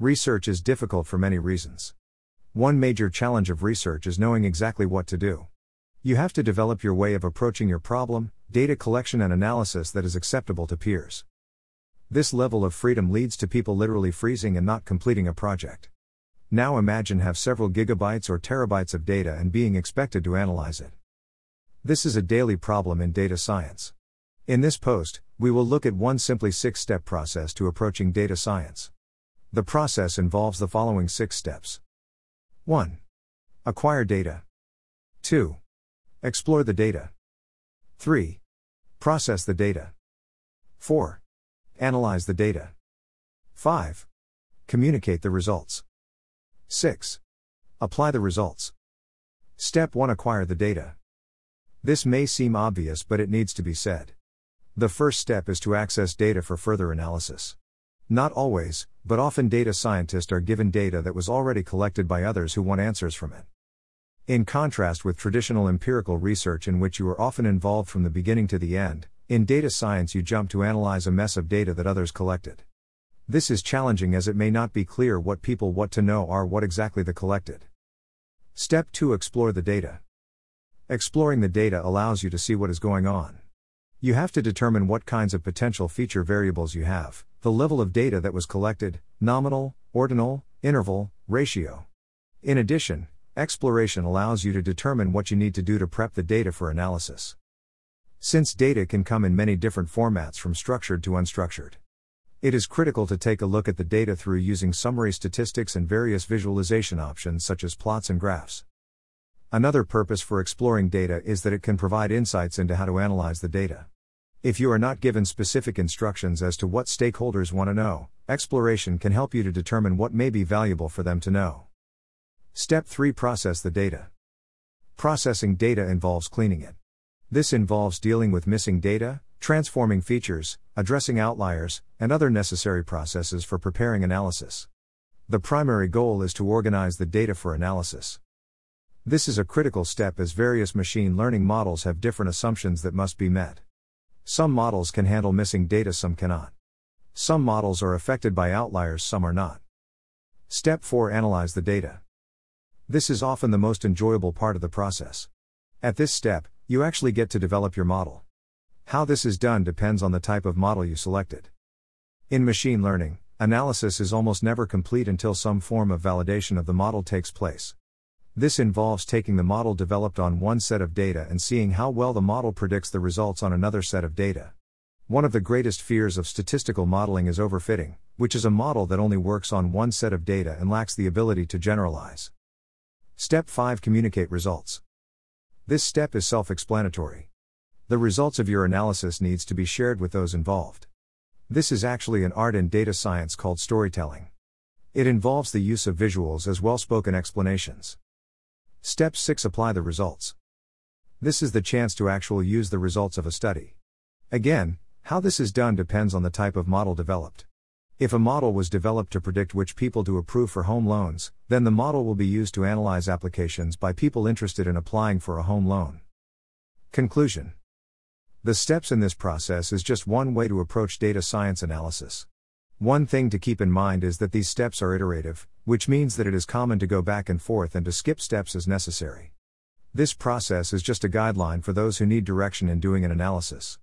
Research is difficult for many reasons. One major challenge of research is knowing exactly what to do. You have to develop your way of approaching your problem, data collection and analysis that is acceptable to peers. This level of freedom leads to people literally freezing and not completing a project. Now imagine have several gigabytes or terabytes of data and being expected to analyze it. This is a daily problem in data science. In this post, we will look at one simply six step process to approaching data science. The process involves the following six steps 1. Acquire data. 2. Explore the data. 3. Process the data. 4. Analyze the data. 5. Communicate the results. 6. Apply the results. Step 1 Acquire the data. This may seem obvious, but it needs to be said. The first step is to access data for further analysis. Not always, but often data scientists are given data that was already collected by others who want answers from it. In contrast with traditional empirical research in which you are often involved from the beginning to the end, in data science you jump to analyze a mess of data that others collected. This is challenging as it may not be clear what people want to know are what exactly the collected. Step 2 Explore the data. Exploring the data allows you to see what is going on. You have to determine what kinds of potential feature variables you have, the level of data that was collected, nominal, ordinal, interval, ratio. In addition, exploration allows you to determine what you need to do to prep the data for analysis. Since data can come in many different formats from structured to unstructured. It is critical to take a look at the data through using summary statistics and various visualization options such as plots and graphs. Another purpose for exploring data is that it can provide insights into how to analyze the data. If you are not given specific instructions as to what stakeholders want to know, exploration can help you to determine what may be valuable for them to know. Step 3 Process the data. Processing data involves cleaning it. This involves dealing with missing data, transforming features, addressing outliers, and other necessary processes for preparing analysis. The primary goal is to organize the data for analysis. This is a critical step as various machine learning models have different assumptions that must be met. Some models can handle missing data, some cannot. Some models are affected by outliers, some are not. Step 4 Analyze the data. This is often the most enjoyable part of the process. At this step, you actually get to develop your model. How this is done depends on the type of model you selected. In machine learning, analysis is almost never complete until some form of validation of the model takes place. This involves taking the model developed on one set of data and seeing how well the model predicts the results on another set of data. One of the greatest fears of statistical modeling is overfitting, which is a model that only works on one set of data and lacks the ability to generalize. Step 5 Communicate results. This step is self explanatory. The results of your analysis needs to be shared with those involved. This is actually an art in data science called storytelling. It involves the use of visuals as well spoken explanations. Step 6 Apply the results. This is the chance to actually use the results of a study. Again, how this is done depends on the type of model developed. If a model was developed to predict which people to approve for home loans, then the model will be used to analyze applications by people interested in applying for a home loan. Conclusion the steps in this process is just one way to approach data science analysis. One thing to keep in mind is that these steps are iterative, which means that it is common to go back and forth and to skip steps as necessary. This process is just a guideline for those who need direction in doing an analysis.